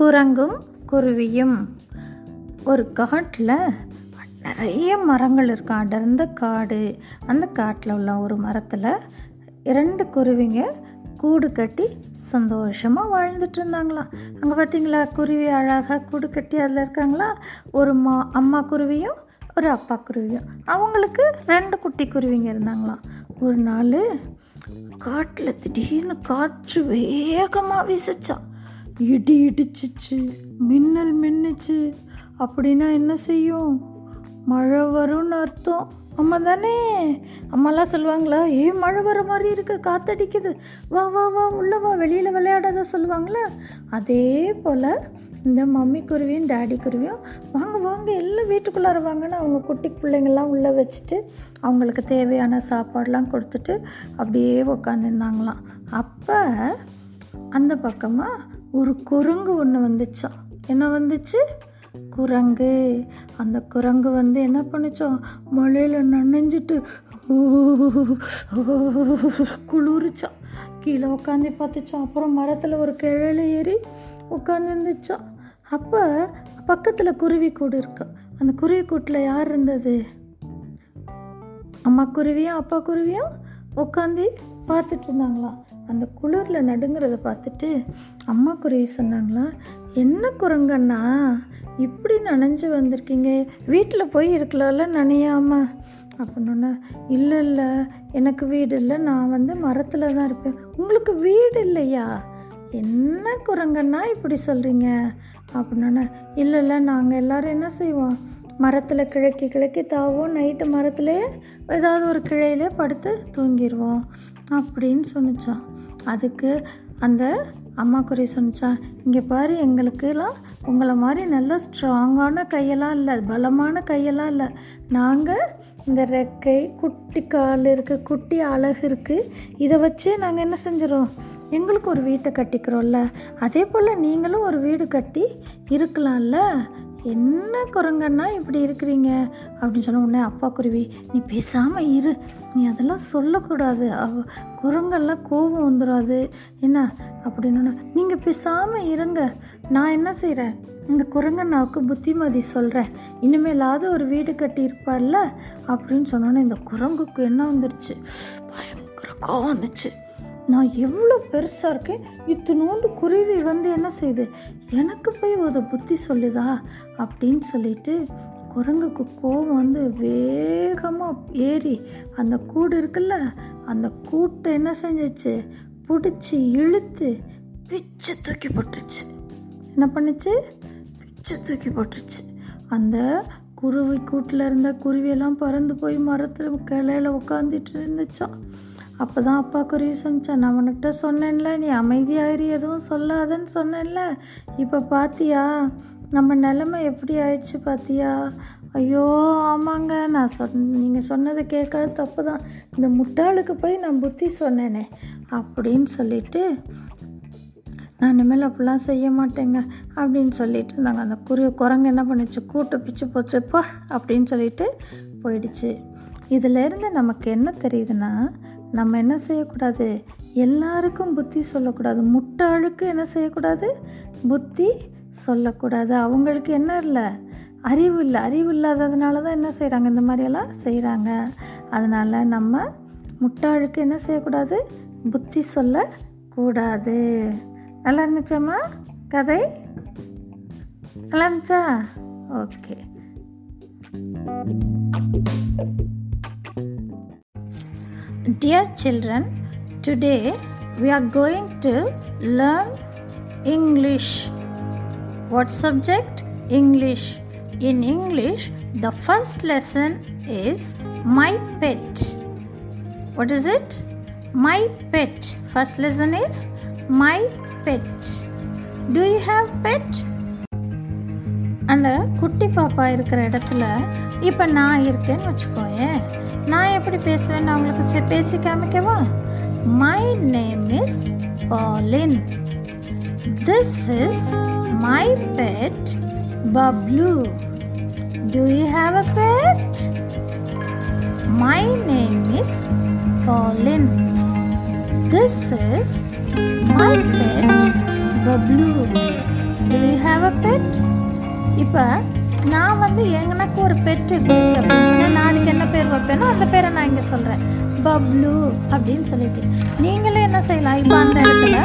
குரங்கும் குருவியும். ஒரு காட்டில் நிறைய மரங்கள் இருக்கும் அடர்ந்த காடு. அந்த காட்டில் உள்ள ஒரு மரத்தில் இரண்டு குருவிங்க கூடு கட்டி சந்தோஷமாக வாழ்ந்துட்டு இருந்தாங்களாம். அங்கே பார்த்தீங்களா குருவி அழகாக கூடு கட்டி அதில் இருக்காங்களா? ஒரு மா அம்மா குருவியும் ஒரு அப்பா குருவியும். அவங்களுக்கு ரெண்டு குட்டி குருவிங்க இருந்தாங்களாம். ஒரு நாள் காட்டில் திடீர்னு காற்று வேகமாக வீசிச்சான் இடி இடிச்சிச்சு மின்னல் மின்னுச்சு. அப்படின்னா என்ன செய்யும்? மழை வரும்னு அர்த்தம். அம்மா தானே அம்மாலாம் சொல்லுவாங்களா ஏ மழை வர மாதிரி இருக்கு காத்தடிக்குது. வா வா வா உள்ள வா வெளியில் விளையாடாத சொல்லுவாங்களே? அதே போல் இந்த மம்மி குருவியும் டேடி குருவியும் வாங்க வாங்க எல்லாம் வீட்டுக்குள்ளார வாங்கன்னு அவங்க குட்டி பிள்ளைங்கள்லாம் உள்ளே வச்சுட்டு அவங்களுக்கு தேவையான சாப்பாடெலாம் கொடுத்துட்டு அப்படியே உக்காந்துருந்தாங்களாம். அப்போ அந்த பக்கமாக ஒரு குரங்கு ஒன்று வந்துச்சான் என்ன வந்துச்சு? குரங்கு. அந்த குரங்கு வந்து என்ன பண்ணுச்சோம் மழையில் நனைஞ்சிட்டு குளிர்ச்சான் கீழே உட்காந்து பார்த்துச்சான் அப்புறம் மரத்தில் ஒரு கிழல ஏறி உட்காந்து இருந்துச்சான் அப்போ பக்கத்தில் குருவி கூடு இருக்கு. அந்த குருவி கூட்டில் யார் இருந்தது? அம்மா குருவியும் அப்பா குருவியும் உட்காந்து பார்த்துட்டு இருந்தாங்களாம் அந்த குளிரில் நடுங்கிறத பார்த்துட்டு அம்மா குருவி சொன்னாங்களா என்ன குரங்கண்ணா இப்படி நனைஞ்சு வந்திருக்கீங்க? வீட்டில் போய் இருக்கலாம்ல நனையாம அப்படின்னா இல்லை இல்லை எனக்கு வீடு இல்லை நான் வந்து மரத்தில் தான் இருப்பேன். உங்களுக்கு வீடு இல்லையா? என்ன குரங்கண்ணா இப்படி சொல்கிறீங்க அப்படின்னா இல்லை இல்லை நாங்கள் எல்லோரும் என்ன செய்வோம்? மரத்தில் கிழக்கி கிழக்கி தாவோம். நைட்டு மரத்துலேயே ஏதாவது ஒரு கிளையிலே படுத்து தூங்கிடுவோம் அப்படின்னு சொன்னிச்சான் அதுக்கு அந்த அம்மா குறை சொன்னிச்சா. இங்கே பாரு எங்களுக்கெல்லாம் உங்களை மாதிரி நல்ல ஸ்ட்ராங்கான கையெல்லாம் இல்லை பலமான கையெல்லாம் இல்லை. நாங்கள் இந்த ரெக்கை குட்டி கால் இருக்குது குட்டி அழகு இருக்குது இதை வச்சு நாங்கள் என்ன செஞ்சிடும் எங்களுக்கு ஒரு வீட்டை கட்டிக்கிறோம்ல. அதே போல் நீங்களும் ஒரு வீடு கட்டி இருக்கலாம்ல. என்ன குரங்கன்னா இப்படி இருக்கிறீங்க? அப்படின்னு சொன்ன உடனே அப்பா குருவி நீ பேசாமல் இரு. நீ அதெல்லாம் சொல்லக்கூடாது. அவ குரங்கெல்லாம் கோபம் வந்துடாது என்ன? அப்படின்னு நீங்கள் பேசாமல் இருங்க. நான் என்ன செய்கிறேன் இந்த குரங்கண்ணாவுக்கு புத்திமதி சொல்கிறேன் இனிமேலாவது ஒரு வீடு கட்டியிருப்பார்ல? அப்படின்னு சொன்னோன்னே இந்த குரங்குக்கு என்ன வந்துருச்சு? பயங்கர கோவம் வந்துச்சு. நான் எவ்வளோ பெருசாக இருக்கேன். இத்தினோண்டு குருவி வந்து என்ன செய்யுது எனக்கு போய் ஒரு புத்தி சொல்லுதா? அப்படின்னு சொல்லிட்டு குரங்குக்கு கோவம் வந்து வேகமாக ஏறி அந்த கூடு இருக்குல்ல அந்த கூட்டை என்ன செஞ்சிச்சு? பிடிச்சி இழுத்து பிச்சு தூக்கி போட்டுருச்சு. என்ன பண்ணுச்சு? பிச்சு தூக்கி போட்டுருச்சு. அந்த குருவி கூட்டில் இருந்த குருவியெல்லாம் பறந்து போய் மரத்தில் கிளையில உட்காந்துட்டு இருந்துச்சான் அப்போ தான் அப்பா குருவி சொன்னான் நான் உனக்கிட்ட சொன்னேன்ல நீ அமைதியாகிரு எதுவும் சொல்லாதன்னு சொன்னேன்ல. இப்போ பாத்தியா நம்ம நிலமை எப்படி ஆயிடுச்சு பாத்தியா? ஐயோ ஆமாங்க நான் சொன் நீங்கள் சொன்னதை கேட்காத தப்பு தான் இந்த முட்டாளுக்கு போய் நான் புத்தி சொன்னேனே அப்படின்னு சொல்லிட்டு நான் இனிமேல் அப்படிலாம் செய்ய மாட்டேங்க அப்படின்னு சொல்லிட்டு இருந்தாங்க. அந்த குருவி குரங்கு என்ன பண்ணுச்சு? கூட்டு பிச்சு போச்சுப்பா அப்படின்னு சொல்லிட்டு போயிடுச்சு. இதிலேருந்து நமக்கு என்ன தெரியுதுன்னா நம்ம என்ன செய்யக்கூடாது? எல்லாருக்கும் புத்தி சொல்லக்கூடாது. முட்டாளுக்கு என்ன செய்யக்கூடாது? புத்தி சொல்லக்கூடாது. அவங்களுக்கு என்ன இல்லை? அறிவு இல்லை. அறிவு இல்லாததுனால தான் என்ன செய்கிறாங்க இந்த மாதிரியெல்லாம் செய்கிறாங்க அதனால் நம்ம முட்டாளுக்கு என்ன செய்யக்கூடாது? புத்தி சொல்லக்கூடாது. நல்லா இருந்துச்சாம்மா? கதை? நல்லா இருந்துச்சா? Okay. Dear children, today we are going to learn English. What subject? English. In English, the first lesson is My Pet. What is it? My Pet. First lesson is My Pet. Do you have pet? அந்த குட்டி பாப்பா இருக்கிற இடத்துல இப்போ நான் இருக்கேன்னு வச்சுக்கோயேன் நான் எப்படி பேசுவேன்னு அவங்களுக்கு செ- பேசி காமிக்கவா my name is Pauline this is my pet Bablu do you have a pet my name is Pauline this is my pet Bablu do you have a pet இப்போ நான் வந்து எனக்கு ஒரு பெட் இருந்துச்சு அப்படின்னு சொன்னால் நான் அதுக்கு என்ன பேர் வைப்பேனோ அந்த பேரை நான் இங்கே சொல்கிறேன் பப்ளு அப்படின்னு சொல்லிட்டு. நீங்களே என்ன செய்யலாம்? இப்போ அந்த இடத்துல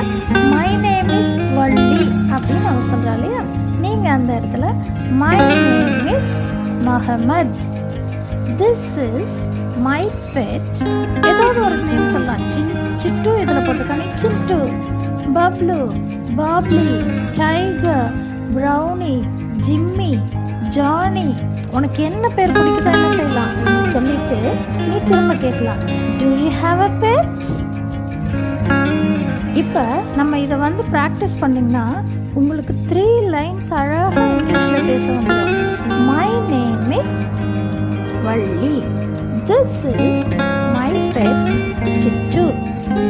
மை நேம் இஸ் வள்ளி அப்படின்னு அவர் சொல்கிறா இல்லையா? நீங்கள் அந்த இடத்துல my name is Mahamad this is my pet ஏதாவது ஒரு நேம் சொல்லலாம். சின் சிட்டு இதில் போட்டிருக்காங்க. Chittu. Bablu. Babli Tiger. Brownie. Jimmy. Johnny உனக்கு என்ன பேர் பிடிக்குதோ என்ன செய்யலாம்? சொல்லிட்டு நீ திரும்ப கேட்கலாம். Do you have a pet இப்போ நம்ம இதை வந்து ப்ராக்டிஸ் பண்ணிங்கன்னா உங்களுக்கு த்ரீ லைன்ஸ் அழகாக இங்கிலீஷில் பேச வந்துடும். My name is Valli this is my pet Chittu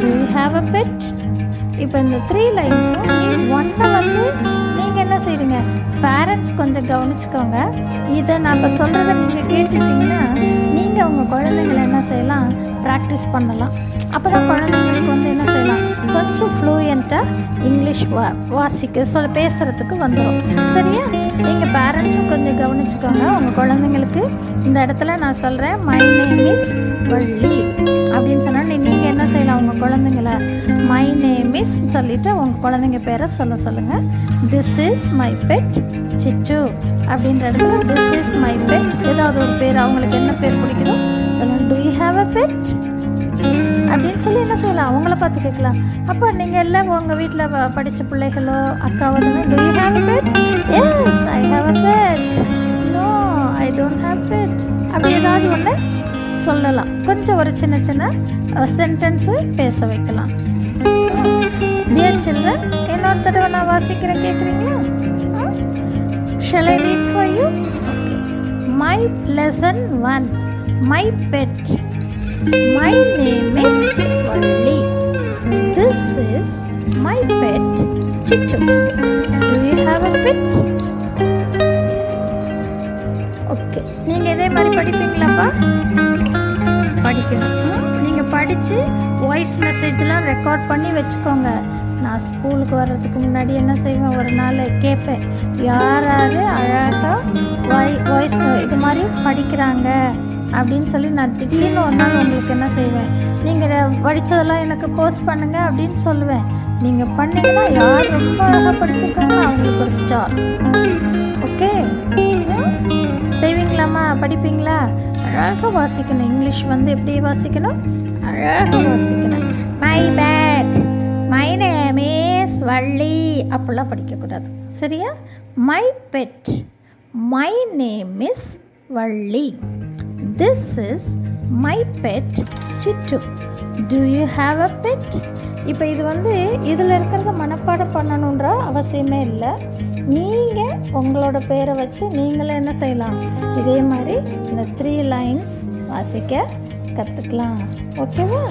do you have a pet இப்போ இந்த த்ரீ லைன்ஸும் நீ ஒன்றை வந்து நீங்கள் என்ன செய்றீங்க? பேரண்ட்ஸ் கொஞ்சம் கவனிச்சுக்கோங்க. இதை நான் இப்போ சொல்கிறத நீங்கள் கேட்டுட்டிங்கன்னா நீங்கள் உங்கள் குழந்தைங்களை என்ன செய்யலாம்? ப்ராக்டிஸ் பண்ணலாம். அப்போ தான் குழந்தைங்களுக்கு வந்து என்ன செய்யலாம்? கொஞ்சம் ஃப்ளூயண்ட்டாக இங்கிலீஷ் வா வாசிக்க சொல்ல பேசுகிறதுக்கு வந்துடும் சரியா? நீங்கள் பேரண்ட்ஸும் கொஞ்சம் கவனிச்சுக்கோங்க. உங்கள் குழந்தைங்களுக்கு இந்த இடத்துல நான் சொல்கிறேன் மை நேம் இஸ் வள்ளி அப்படின்னு சொன்னால் நீங்கள் என்ன செய்யலாம் உங்கள் குழந்தைங்கள மை நேம் இஸ் சொல்லிட்டு உங்கள் குழந்தைங்க பேரை சொல்ல சொல்லுங்கள் this is my pet Chittu அப்படின்ற இடத்துல திஸ் இஸ் மை பெட் ஏதாவது ஒரு பேர் அவங்களுக்கு என்ன பேர் பிடிக்குதோ சொல்லுங்கள் do you have a pet அப்படின்னு சொல்லி என்ன செய்யலாம்? அவங்கள பார்த்து கேட்கலாம். அப்போ நீங்கள் எல்லாம் உங்கள் வீட்டில் படித்த பிள்ளைகளோ அக்காவோ do you have a pet yes I have a pet no I don't have pet அப்படி ஏதாவது ஒன்று சொல்லலாம். கொஞ்சம் ஒரு சின்ன சின்ன சென்டென்ஸு பேச வைக்கலாம். டியர் சில்ட்ரன் இன்னொரு தடவை நான் வாசிக்கிறேன் கேட்குறீங்களா shall I read for you okay my lesson one my pet my name is Valli this is my pet Chichu do you have a pet நீங்கள் இதே மாதிரி படிப்பீங்களாப்பா? படிக்கணும். நீங்கள் படித்து வாய்ஸ் மெசேஜ்லாம் ரெக்கார்ட் பண்ணி வச்சுக்கோங்க. நான் ஸ்கூலுக்கு வர்றதுக்கு முன்னாடி என்ன செய்வேன்? ஒரு நாள் கேட்பேன். யார் யார் அழகாக வாய் வாய்ஸ் இது மாதிரி படிக்கிறாங்க அப்படின்னு சொல்லி நான் திடீர்னு ஒரு நாள் உங்களுக்கு என்ன செய்வேன்? நீங்கள் படித்ததெல்லாம் எனக்கு போஸ்ட் பண்ணுங்க அப்படின்னு சொல்லுவேன். நீங்கள் பண்ணீங்கன்னா யார் ரொம்ப அழகாக படிச்சிருக்காங்களோ அவங்களுக்கு ஒரு ஸ்டார் ஓகே படிக்கலாமா படிப்பீங்களா? அழகாக வாசிக்கணும். இங்கிலீஷ் வந்து எப்படி வாசிக்கணும்? அழகாக வாசிக்கணும். My pet my name is Valli. அப்படிலாம் படிக்கக்கூடாது. சரியா? My pet my name is Valli. This is my pet Chittu. Do you have a pet இப்போ இது வந்து இதில் இருக்கிறத மனப்பாடம் பண்ணணுன்ற அவசியமே இல்லை. நீங்கள் உங்களோட பேரை வச்சு நீங்களே என்ன செய்யலாம்? இதே மாதிரி இந்த த்ரீ லைன்ஸ் வாசிக்க கற்றுக்கலாம் ஓகேவா